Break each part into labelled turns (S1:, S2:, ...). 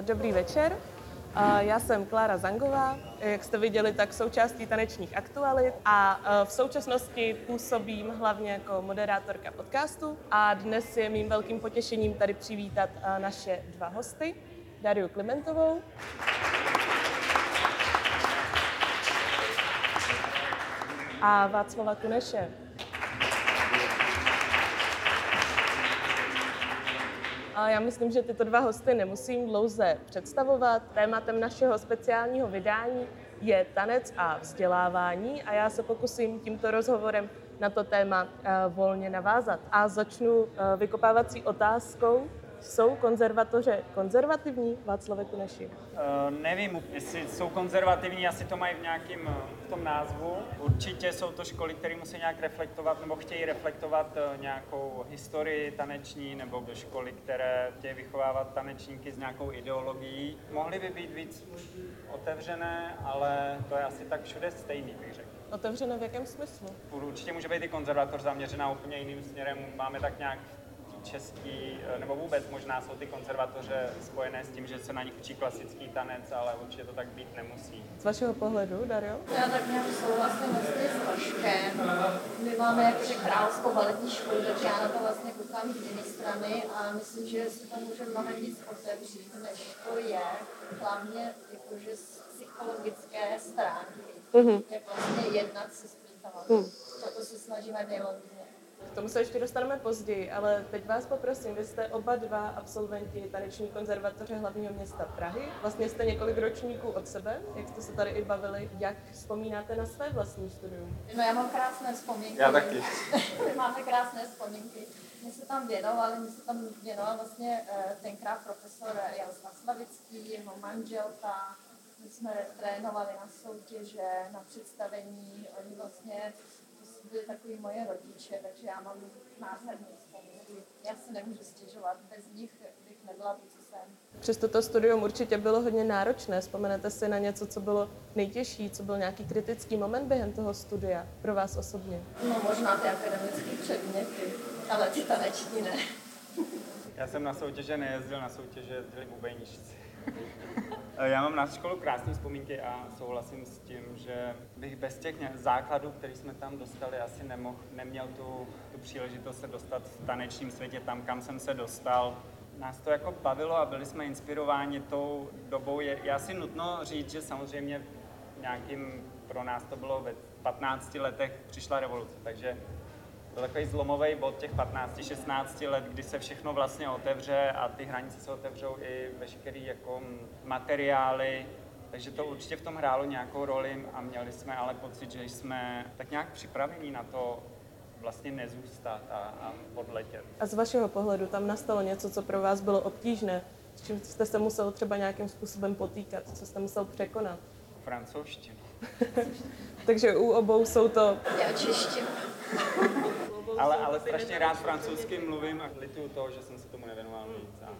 S1: Dobrý večer. Já jsem Klára Zangová, jak jste viděli, tak součástí tanečních aktualit a eh, v současnosti působím hlavně jako moderátorka podcastu a dnes je mým velkým potěšením tady přivítat eh, naše dva hosty, Dariu Klimentovou a Václava Kuneše. A já myslím, že tyto dva hosty nemusím dlouze představovat. Tématem našeho speciálního vydání je tanec a vzdělávání a já se pokusím tímto rozhovorem na to téma eh, volně navázat. A začnu eh, vykopávací otázkou. Jsou konzervatoře konzervativní, Václave Kuneši?
S2: Uh, nevím, jestli jsou konzervativní, asi to mají v nějakém v tom názvu. Určitě jsou to školy, které musí nějak reflektovat nebo chtějí reflektovat uh, nějakou historii taneční nebo do školy, které chtějí vychovávat tanečníky s nějakou ideologií. Mohly by být víc otevřené, ale to je asi tak všude stejný, bych řekl.
S1: Otevřené v jakém smyslu?
S2: Určitě může být i konzervatoř zaměřená úplně jiným směrem. Máme tak nějak český, nebo vůbec možná jsou ty konzervatoře spojené s tím, že se na nich učí klasický tanec, ale určitě to tak být nemusí.
S1: Z vašeho pohledu, Dario?
S3: Já tak nějak souhlasím vlastně s Vaškem. My máme jakože královskou baletní školu, takže já na to vlastně koukám z jiné strany a myslím, že se to může mnohem víc otevřít, než to je. Hlavně jakože z psychologické stránky. Mm-hmm. Jak vlastně jednat se zpítama. Mm. To se snažíme nejlepší.
S1: K tomu se ještě dostaneme později, ale teď vás poprosím, vy jste oba dva absolventi taneční konzervatoře hlavního města Prahy. Vlastně jste několik ročníků od sebe, jak jste se tady i bavili. Jak vzpomínáte na své vlastní studium?
S3: No já mám krásné vzpomínky.
S2: Já taky.
S3: Máme krásné vzpomínky. My se tam věnovali, my se tam věnoval vlastně tenkrát profesor Jaroslav Slavický, jeho manželka. My jsme trénovali na soutěže, na představení. Oni vlastně byli takový moje rodiče, takže já mám nádherné vzpomínky. Já si nemůžu stěžovat, bez nich bych nebyla to, co jsem.
S1: Přes toto studium určitě bylo hodně náročné. Vzpomenete si na něco, co bylo nejtěžší, co byl nějaký kritický moment během toho studia pro vás osobně?
S3: No možná ty akademické předměty, ale ty taneční ne.
S2: Já jsem na soutěže nejezdil, na soutěže jezdili bubejničci. Já mám na školu krásné vzpomínky a souhlasím s tím, že bych bez těch základů, které jsme tam dostali, asi nemohl, neměl tu, tu příležitost se dostat v tanečním světě tam, kam jsem se dostal. Nás to jako bavilo a byli jsme inspirováni tou dobou. Je, je asi nutno říct, že samozřejmě nějakým, pro nás to bylo ve 15 letech přišla revoluce, takže byl takový zlomový bod těch 15-16 let, kdy se všechno vlastně otevře a ty hranice se otevřou i veškerý jako materiály, takže to určitě v tom hrálo nějakou roli a měli jsme ale pocit, že jsme tak nějak připraveni na to vlastně nezůstat a, a odletět.
S1: A z vašeho pohledu tam nastalo něco, co pro vás bylo obtížné, s čím jste se musel třeba nějakým způsobem potýkat, co jste musel překonat?
S2: Francouzštinu.
S1: Takže u obou jsou to...
S3: Já češtinu.
S2: Ale, ale strašně rád francouzsky mluvím a lituju toho, že jsem se tomu nevěnoval víc. A...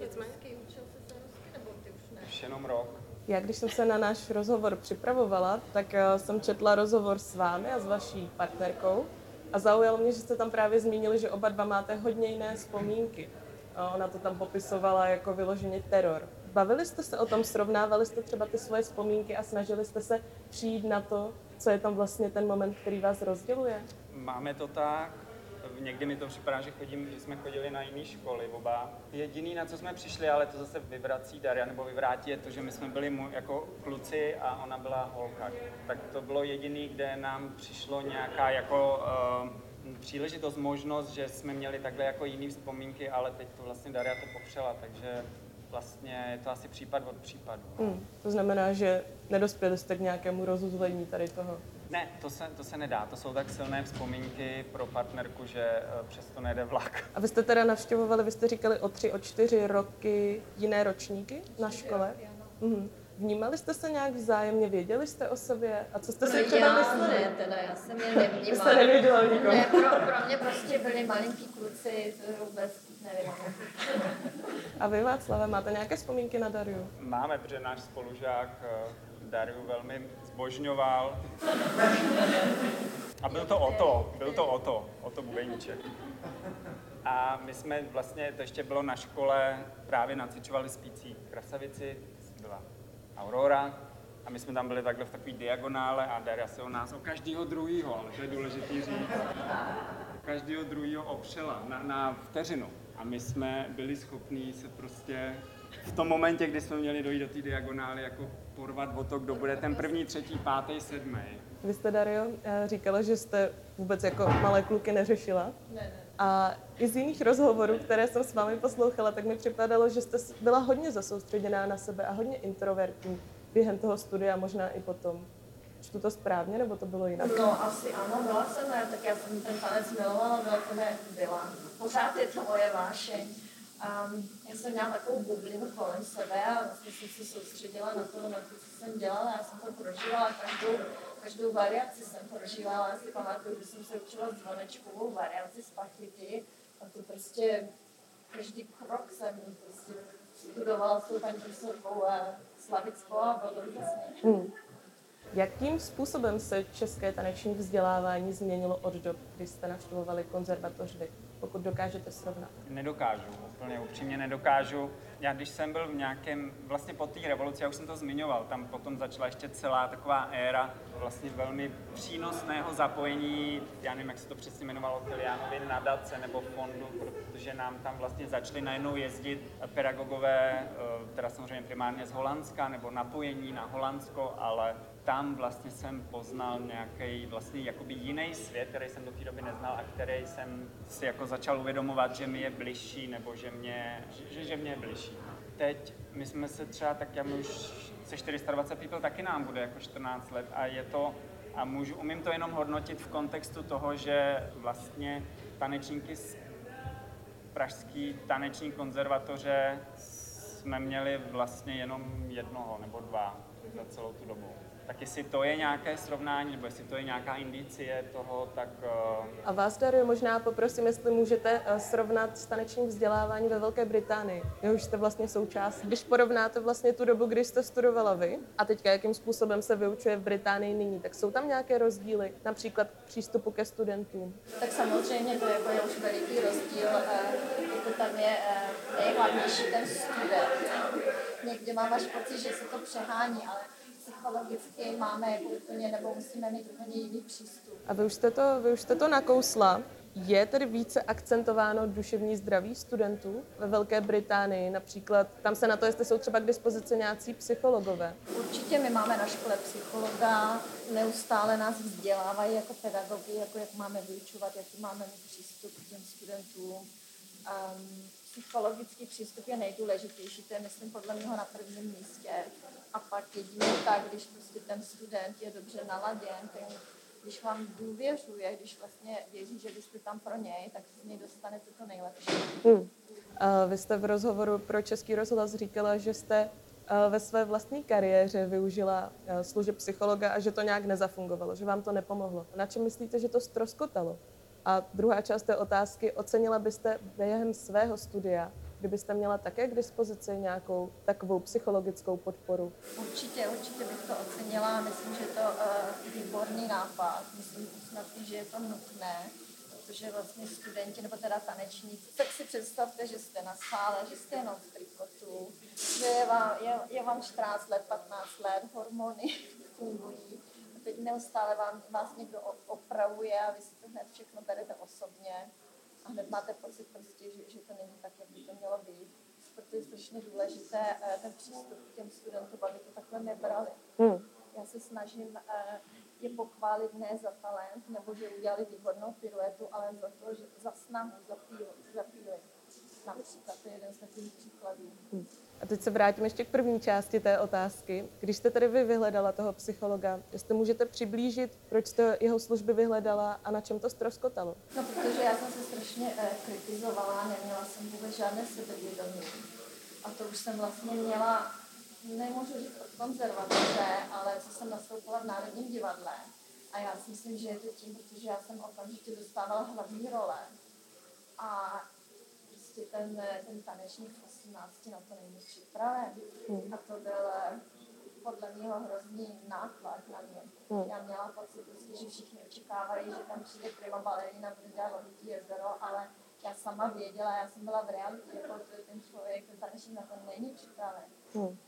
S3: Nicméně učil se rusky, nebo ty už ne?
S2: Už jenom rok.
S1: Já, když jsem se na náš rozhovor připravovala, tak eh, jsem četla rozhovor s vámi a s vaší partnerkou a zaujalo mě, že jste tam právě zmínili, že oba dva máte hodně jiné vzpomínky. A ona to tam popisovala jako vyloženě teror. Bavili jste se o tom, srovnávali jste třeba ty svoje vzpomínky a snažili jste se přijít na to, co je tam vlastně ten moment, který vás rozděluje?
S2: Máme to tak, někdy mi to připadá, že, chodím, že jsme chodili na jiné školy oba. Jediný, na co jsme přišli, ale to zase vyvrací Daria, nebo vyvrátí, je to, že my jsme byli mu, jako kluci a ona byla holka. Tak to bylo jediný, kde nám přišlo nějaká jako uh, příležitost, možnost, že jsme měli takhle jako jiný vzpomínky, ale teď to vlastně Daria to popřela, takže vlastně je to asi případ od případu.
S1: Hmm, to znamená, že nedospěli jste k nějakému rozuzlení tady toho?
S2: Ne, to se, to se nedá. To jsou tak silné vzpomínky pro partnerku, že přesto nejde vlak.
S1: A vy jste teda navštěvovali, vy jste říkali o tři, o čtyři roky jiné ročníky na škole? Mhm. Vnímali jste se nějak vzájemně, věděli jste o sobě? A co jste si třeba
S3: já
S1: mysleli?
S3: ne, teda já jsem je nevnímala.
S1: Vy jste nevěděla.
S3: Ne, pro, pro mě prostě byli malinký kluci, to vůbec nevím.
S1: A vy, Václave, máte nějaké vzpomínky na Dariu?
S2: Máme, protože náš spolužák eh, Dariu velmi zbožňoval. A byl to Oto, byl to Oto, Oto Bubeníček. A my jsme vlastně, to ještě bylo na škole, právě nacvičovali spící krasavici, byla Aurora, a my jsme tam byli takhle v takový diagonále a Daria se o nás, o každého druhýho, ale to je důležitý říct, o každého druhýho opřela na, na vteřinu. A my jsme byli schopní se prostě v tom momentě, kdy jsme měli dojít do té diagonály, jako porvat o to, kdo bude ten první, třetí, pátý, sedmý.
S1: Vy jste, Dario, eh, říkala, že jste vůbec jako malé kluky neřešila.
S3: Ne, ne.
S1: A i z jiných rozhovorů, které jsem s vámi poslouchala, tak mi připadalo, že jste byla hodně zasoustředěná na sebe a hodně introvertní během toho studia, možná i potom. Čtu to správně, nebo to bylo jinak?
S3: No asi ano, byla jsem, ne, tak já jsem ten tanec milovala, byla to byla. Pořád je to moje vášeň. Um, já jsem měla takovou bublinu kolem sebe a vlastně jsem se soustředila na to, na to, co jsem dělala. Já jsem to prožívala, každou, každou variaci jsem prožívala. Já si pamatuju, že jsem se učila zvonečkovou variaci z pachity a to prostě každý krok jsem prostě studovala s tou paní profesorkou Slavickou a bylo to.
S1: Hmm. Jakým způsobem se české taneční vzdělávání změnilo od dob, kdy jste navštěvovali konzervatoř pokud dokážete srovnat?
S2: Nedokážu, úplně upřímně nedokážu. Já když jsem byl v nějakém, vlastně po té revoluci, já už jsem to zmiňoval, tam potom začala ještě celá taková éra vlastně velmi přínosného zapojení, já nevím, jak se to přesně jmenovalo, Tilianovy nadace nebo fondu, protože nám tam vlastně začaly najednou jezdit pedagogové, eh, teda samozřejmě primárně z Holandska, nebo napojení na Holandsko, ale tam vlastně jsem poznal nějaký vlastně jakoby jiný svět, který jsem do té doby neznal a který jsem si jako začal uvědomovat, že mi je bližší nebo že mě, že, že mě je bližší. Teď my jsme se třeba, tak já už se 420 people taky nám bude jako 14 let a je to, a můžu, umím to jenom hodnotit v kontextu toho, že vlastně tanečníky z Pražský taneční konzervatoře jsme měli vlastně jenom jednoho nebo dva za celou tu dobu. Tak jestli to je nějaké srovnání, nebo jestli to je nějaká indicie toho, tak... Uh...
S1: A vás, Dario, možná poprosím, jestli můžete uh, srovnat s tanečním vzdělávání ve Velké Británii. už jste vlastně součást. Když porovnáte vlastně tu dobu, kdy jste studovala vy, a teďka jakým způsobem se vyučuje v Británii nyní, tak jsou tam nějaké rozdíly, například přístupu ke studentům?
S3: Tak samozřejmě to jako je už veliký rozdíl. Jako tam je nejhlavnější ten student. Někdy mám až pocit, že se to přehání, ale psychologicky máme jako úplně, nebo musíme mít úplně jiný přístup.
S1: A vy už jste to, vy už jste to nakousla. Je tedy více akcentováno duševní zdraví studentů ve Velké Británii? Například tam se na to, jestli jsou třeba k dispozici nějací psychologové.
S3: Určitě my máme na škole psychologa, neustále nás vzdělávají jako pedagogy, jako jak máme vyučovat, jaký máme mít přístup k těm studentům. Um, psychologický přístup je nejdůležitější, to je myslím podle mě na prvním místě a pak jedině tak, když prostě ten student je dobře naladěn, ten, když vám důvěřuje, když vlastně věří, že vy jste tam pro něj, tak z něj dostanete to nejlepší. Hmm.
S1: A vy jste v rozhovoru pro Český rozhlas říkala, že jste ve své vlastní kariéře využila služeb psychologa a že to nějak nezafungovalo, že vám to nepomohlo. Na čem myslíte, že to stroskotalo? A druhá část té otázky, ocenila byste během svého studia kdybyste měla také k dispozici nějakou takovou psychologickou podporu?
S3: Určitě, určitě bych to ocenila. Myslím, že to uh, výborný nápad. Myslím, že je to nutné, protože vlastně studenti nebo teda tanečníci, tak si představte, že jste na sále, že jste jenom v trikotu, že je vám, je, je vám 14 let, 15 let, hormony fungují. Teď neustále vám, vás někdo opravuje a vy si to hned všechno berete osobně a hned máte pocit prostě, že, že to není tak, jak by to mělo být. Proto je strašně důležité eh, ten přístup k těm studentům, aby to takhle nebrali. Hmm. Já se snažím eh, je pochválit ne za talent, nebo že udělali výbornou piruetu, ale za to, že za snahu, za pílu, za pílu. Například to je jeden z takových příkladů. Hmm.
S1: A teď se vrátím ještě k první části té otázky. Když jste tedy vy vyhledala toho psychologa, jestli můžete přiblížit, proč jste jeho služby vyhledala a na čem to ztroskotalo?
S3: No, protože já jsem se strašně eh, kritizovala, neměla jsem vůbec žádné sebevědomí. A to už jsem vlastně měla, nemůžu říct od konzervatoře, ale co jsem nastoupila v Národním divadle. A já si myslím, že je to tím, protože já jsem okamžitě dostávala hlavní role. A prostě ten, ten tanečník 18 na to není připraven. Hmm. A to byl podle mě hrozný náklad na mě. Hmm. Já měla pocit, prostě, že všichni očekávali, že tam přijde prima balerina, bude dělat jezero, ale já sama věděla, já jsem byla v realitě, jako to je ten člověk, ten tanečník na ten není připraven.
S1: Hmm.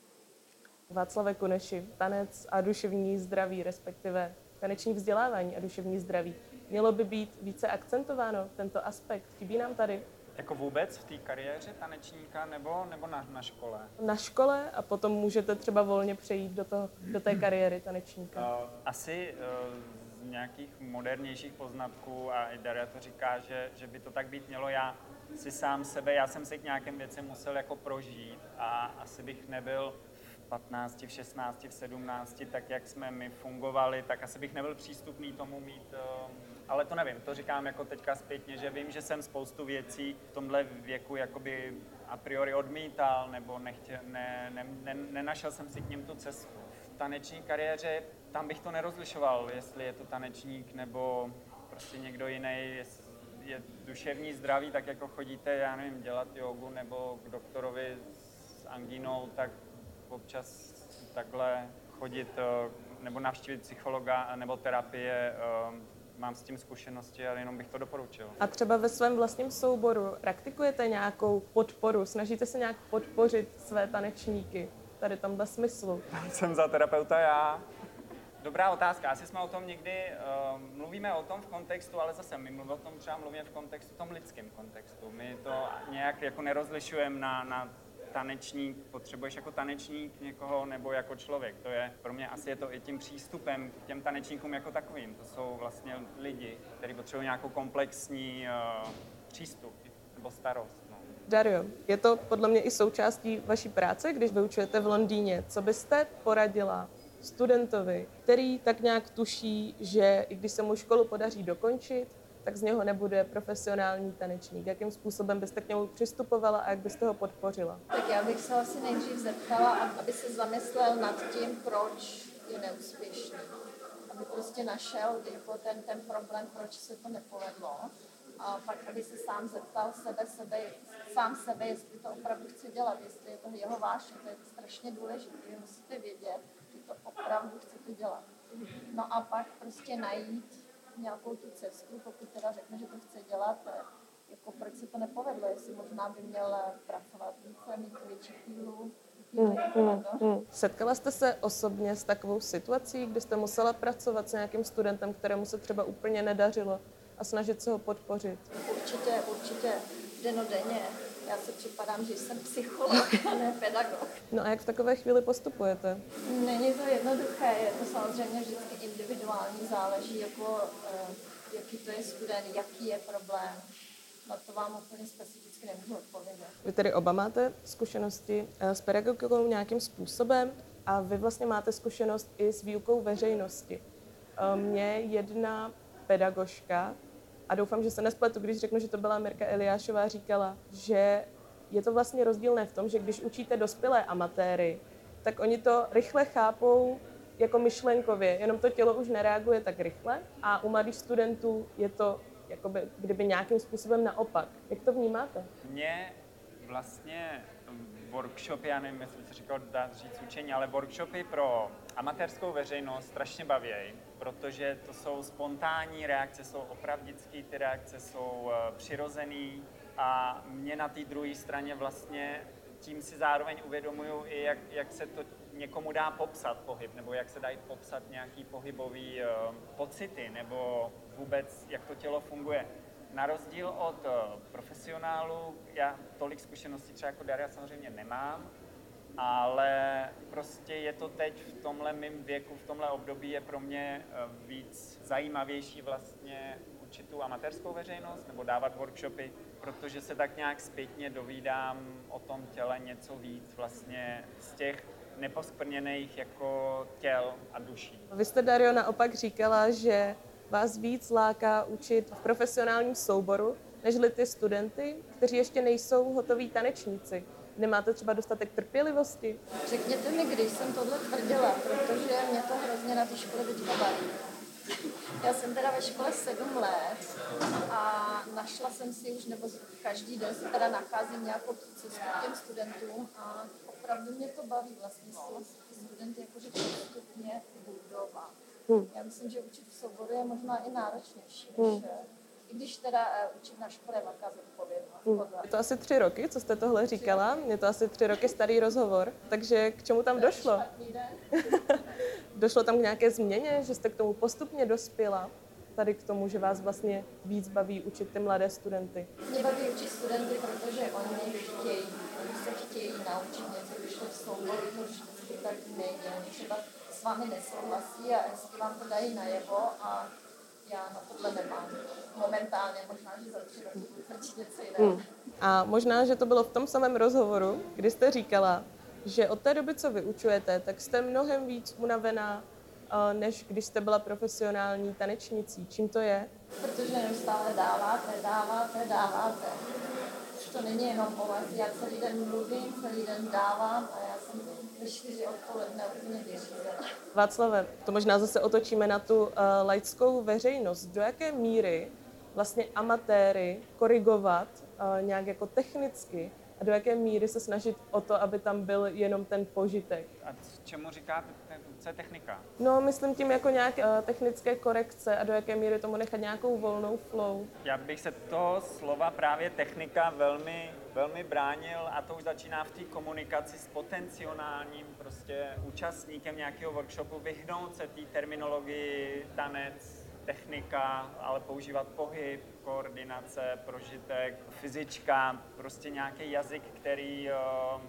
S1: Václave Kuneši, tanec a duševní zdraví, respektive taneční vzdělávání a duševní zdraví. Mělo by být více akcentováno tento aspekt. Chybí nám tady
S2: Jako vůbec v té kariéře tanečníka nebo, nebo na, na škole?
S1: na škole a potom můžete třeba volně přejít do, toho, do té kariéry tanečníka.
S2: Uh, asi uh, z nějakých modernějších poznatků, a i Daria to říká, že, že by to tak být mělo, já si sám sebe, já jsem si k nějakým věcem musel jako prožít a asi bych nebyl v 15, v 16, v 17, tak jak jsme my fungovali, tak asi bych nebyl přístupný tomu mít, uh, ale to nevím, to říkám jako teďka zpětně, že vím, že jsem spoustu věcí v tomhle věku jakoby a priori odmítal, nebo nechtě, ne, ne, ne, nenašel jsem si k ním tu cestu. V taneční kariéře tam bych to nerozlišoval, jestli je to tanečník nebo prostě někdo jiný, je duševní zdraví, tak jako chodíte, já nevím, dělat jogu nebo k doktorovi s angínou, tak občas takhle chodit eh, nebo navštívit psychologa nebo terapie, eh, mám s tím zkušenosti, ale jenom bych to doporučil.
S1: A třeba ve svém vlastním souboru praktikujete nějakou podporu, snažíte se nějak podpořit své tanečníky tady tomhle smyslu.
S2: jsem za terapeuta já. Dobrá otázka. Asi jsme o tom někdy uh, mluvíme o tom v kontextu, ale zase my mluvíme o tom třeba mluvíme v kontextu, tom lidském kontextu. My to nějak jako nerozlišujeme na, na tanečník, potřebuješ jako tanečník někoho nebo jako člověk. To je, pro mě asi je to i tím přístupem k těm tanečníkům jako takovým. To jsou vlastně lidi, kteří potřebují nějakou komplexní uh, přístup nebo starost. No.
S1: Dario, je to podle mě i součástí vaší práce, když vyučujete v Londýně. Co byste poradila studentovi, který tak nějak tuší, že i když se mu školu podaří dokončit, tak z něho nebude profesionální tanečník. Jakým způsobem byste k němu přistupovala a jak byste ho podpořila?
S3: Tak já bych se asi nejdřív zeptala, ab- aby se zamyslel nad tím, proč je neúspěšný. Aby prostě našel jako ten, ten problém, proč se to nepovedlo. A pak, aby se sám zeptal sebe, sebe, sám sebe, jestli to opravdu chce dělat, jestli je to jeho vášeň, to je strašně důležité. Vy musíte vědět, že to opravdu chcete dělat. No a pak prostě najít nějakou tu cestu, pokud teda řekne, že to chce dělat, jako proč se to nepovedlo, jestli možná by měl pracovat více, mít větší pílu.
S1: Hmm, hmm, hmm. Setkala jste se osobně s takovou situací, kdy jste musela pracovat s nějakým studentem, kterému se třeba úplně nedařilo a snažit se ho podpořit?
S3: Určitě, určitě denodenně. Já se připadám, že jsem psycholog a ne pedagog.
S1: No a jak v takové chvíli postupujete?
S3: Není to jednoduché, je to samozřejmě vždycky individuální, záleží, jako, eh, jaký to je student, jaký je problém. Na to vám úplně specificky nemůžu odpovědět.
S1: Vy tedy oba máte zkušenosti eh, s pedagogikou nějakým způsobem a vy vlastně máte zkušenost i s výukou veřejnosti. Eh, Mě jedna pedagožka, a doufám, že se nespletu, když řeknu, že to byla Mirka Eliášová, říkala, že je to vlastně rozdílné v tom, že když učíte dospělé amatéry, tak oni to rychle chápou jako myšlenkově, jenom to tělo už nereaguje tak rychle a u mladých studentů je to jakoby, kdyby nějakým způsobem naopak. Jak to vnímáte?
S2: Mě vlastně workshopy, já nevím, jestli se říkal, dá říct učení, ale workshopy pro amatérskou veřejnost strašně baví, protože to jsou spontánní reakce, jsou opravdické, ty reakce jsou eh, přirozený a mě na té druhé straně vlastně tím si zároveň uvědomuju i, jak, jak se to někomu dá popsat pohyb, nebo jak se dají popsat nějaký pohybový uh, pocity, nebo vůbec, jak to tělo funguje. Na rozdíl od uh, profesionálů, já tolik zkušeností třeba jako Daria samozřejmě nemám, ale prostě je to teď v tomhle mém věku, v tomhle období je pro mě uh, víc zajímavější vlastně učit tu amatérskou veřejnost nebo dávat workshopy, protože se tak nějak zpětně dovídám o tom těle něco víc vlastně z těch neposkvrněných jako těl a duší.
S1: Vy jste, Dario, naopak říkala, že vás víc láká učit v profesionálním souboru, nežli ty studenty, kteří ještě nejsou hotoví tanečníci. Nemáte třeba dostatek trpělivosti?
S3: Řekněte mi, když jsem tohle tvrdila, protože mě to hrozně na té škole teďka baví. Já jsem teda ve škole sedm let a našla jsem si už, nebo každý den si teda nacházím nějakou tu cestu k těm studentům a opravdu mě to baví vlastně ty studenty jakože postupně budovat.
S1: Hmm.
S3: Já myslím, že učit v souboru je možná i náročnější,
S1: Hmm.
S3: než eh, I když teda eh, učit na škole je velká zodpovědnost.
S1: Hmm.
S3: podle-
S1: Je to asi tři roky, co jste tohle říkala. Je to asi tři roky starý rozhovor. Takže k čemu tam došlo?
S3: Špatný den.
S1: Došlo tam k nějaké změně, že jste k tomu postupně dospěla? Tady k tomu, že vás vlastně víc baví učit ty mladé studenty.
S3: Mě baví učit studenty, protože oni chtějí, oni se chtějí naučit něco, když to v souboru to vždycky tak. Oni třeba s vámi nesouhlasí a hezky vám to dají najevo a já na tohle nemám. Momentálně, možná, že za tři roky něco jiného.
S1: A možná, že to bylo v tom samém rozhovoru, kdy jste říkala, že od té doby, co vyučujete, tak jste mnohem víc unavená, eh, než když jste byla profesionální tanečnicí. Čím to je?
S3: Protože neustále dáváte, dáváte, dáváte. To není jenom o vás. Já celý den mluvím, celý den dávám a já jsem ve čtyři odpoledne úplně vyřízená.
S1: Václave, to možná zase otočíme na tu uh, laickou veřejnost. Do jaké míry vlastně amatéry korigovat uh, nějak jako technicky a do jaké míry se snažit o to, aby tam byl jenom ten požitek?
S2: A čemu říkáte, te- co je technika?
S1: No, myslím tím jako nějaké uh, technické korekce a do jaké míry tomu nechat nějakou volnou flow.
S2: Já bych se toho slova právě technika velmi, velmi bránil a to už začíná v té komunikaci s potenciálním prostě účastníkem nějakého workshopu, vyhnout se té terminologii tanec, technika, ale používat pohyb, koordinace, prožitek, fyzička, prostě nějaký jazyk, který, eh,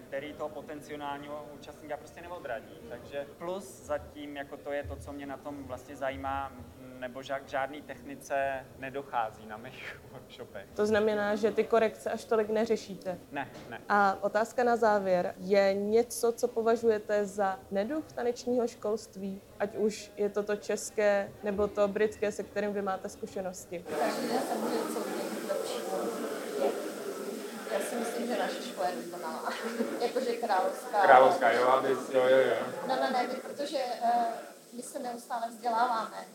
S2: který toho potenciálního účastníka prostě neodradí. Takže plus zatím, jako to je to, co mě na tom vlastně zajímá, nebo ža- k žádný technice nedochází na mých workshopech.
S1: To znamená, že ty korekce až tolik neřešíte.
S2: Ne, ne.
S1: A otázka na závěr. Je něco, co považujete za neduch tanečního školství? Ať už je to to české nebo to britské, se kterým vy máte zkušenosti.
S3: Se může co změnit lepšímu. Já si myslím, že naše škola je dokonalá. Jakože královská.
S2: Královská, jo, aby, jo, jo, jo.
S3: No, no, ne, protože uh, my se neustále vzděláváme.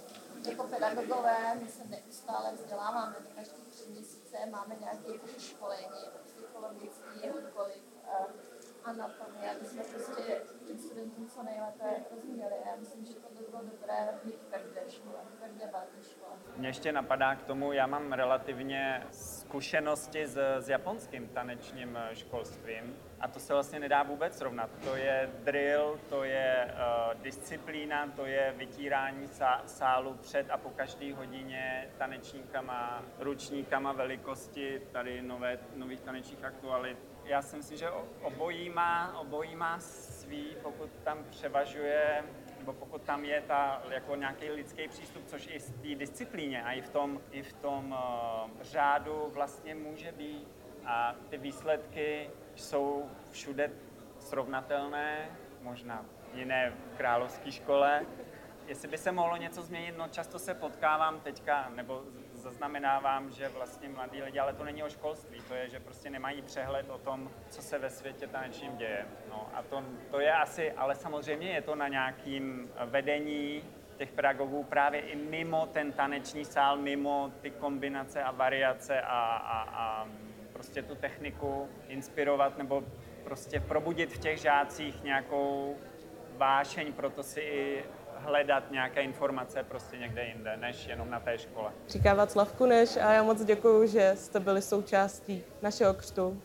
S3: Jako pedagogové my se neustále vzděláváme. Každý tři měsíce máme nějaké školení, psychologické, jakkoliv, uh, anatomie, aby jsme prostě studentům co nejlépe rozuměli. Já myslím, že to by bylo dobré mít v každé škole, v každé velké škole.
S2: Mě ještě napadá k tomu, já mám relativně zkušenosti s, s japonským tanečním školstvím a to se vlastně nedá vůbec srovnat. To je drill, to je uh, disciplína, to je vytírání sá, sálu před a po každé hodině tanečníkama, ručníkama velikosti tady nové, nových tanečních aktualit. Já si myslím, že obojí má, obojí má svý, pokud tam převažuje nebo pokud tam je ta, jako nějaký lidský přístup, což i v té disciplíně a i v tom, i v tom uh, řádu vlastně může být. A ty výsledky jsou všude srovnatelné, možná jiné v královské škole. Jestli by se mohlo něco změnit, no často se potkávám teďka, nebo zaznamenávám, že vlastně mladí lidi, ale to není o školství, to je, že prostě nemají přehled o tom, co se ve světě tanečním děje. No a to, to je asi, ale samozřejmě je to na nějakým vedení těch pedagogů právě i mimo ten taneční sál, mimo ty kombinace a variace a, a, a prostě tu techniku inspirovat nebo prostě probudit v těch žácích nějakou vášeň, proto si i hledat nějaké informace prostě někde jinde, než jenom na té škole.
S1: Říká Václav Kuneš a já moc děkuji, že jste byli součástí našeho křtu.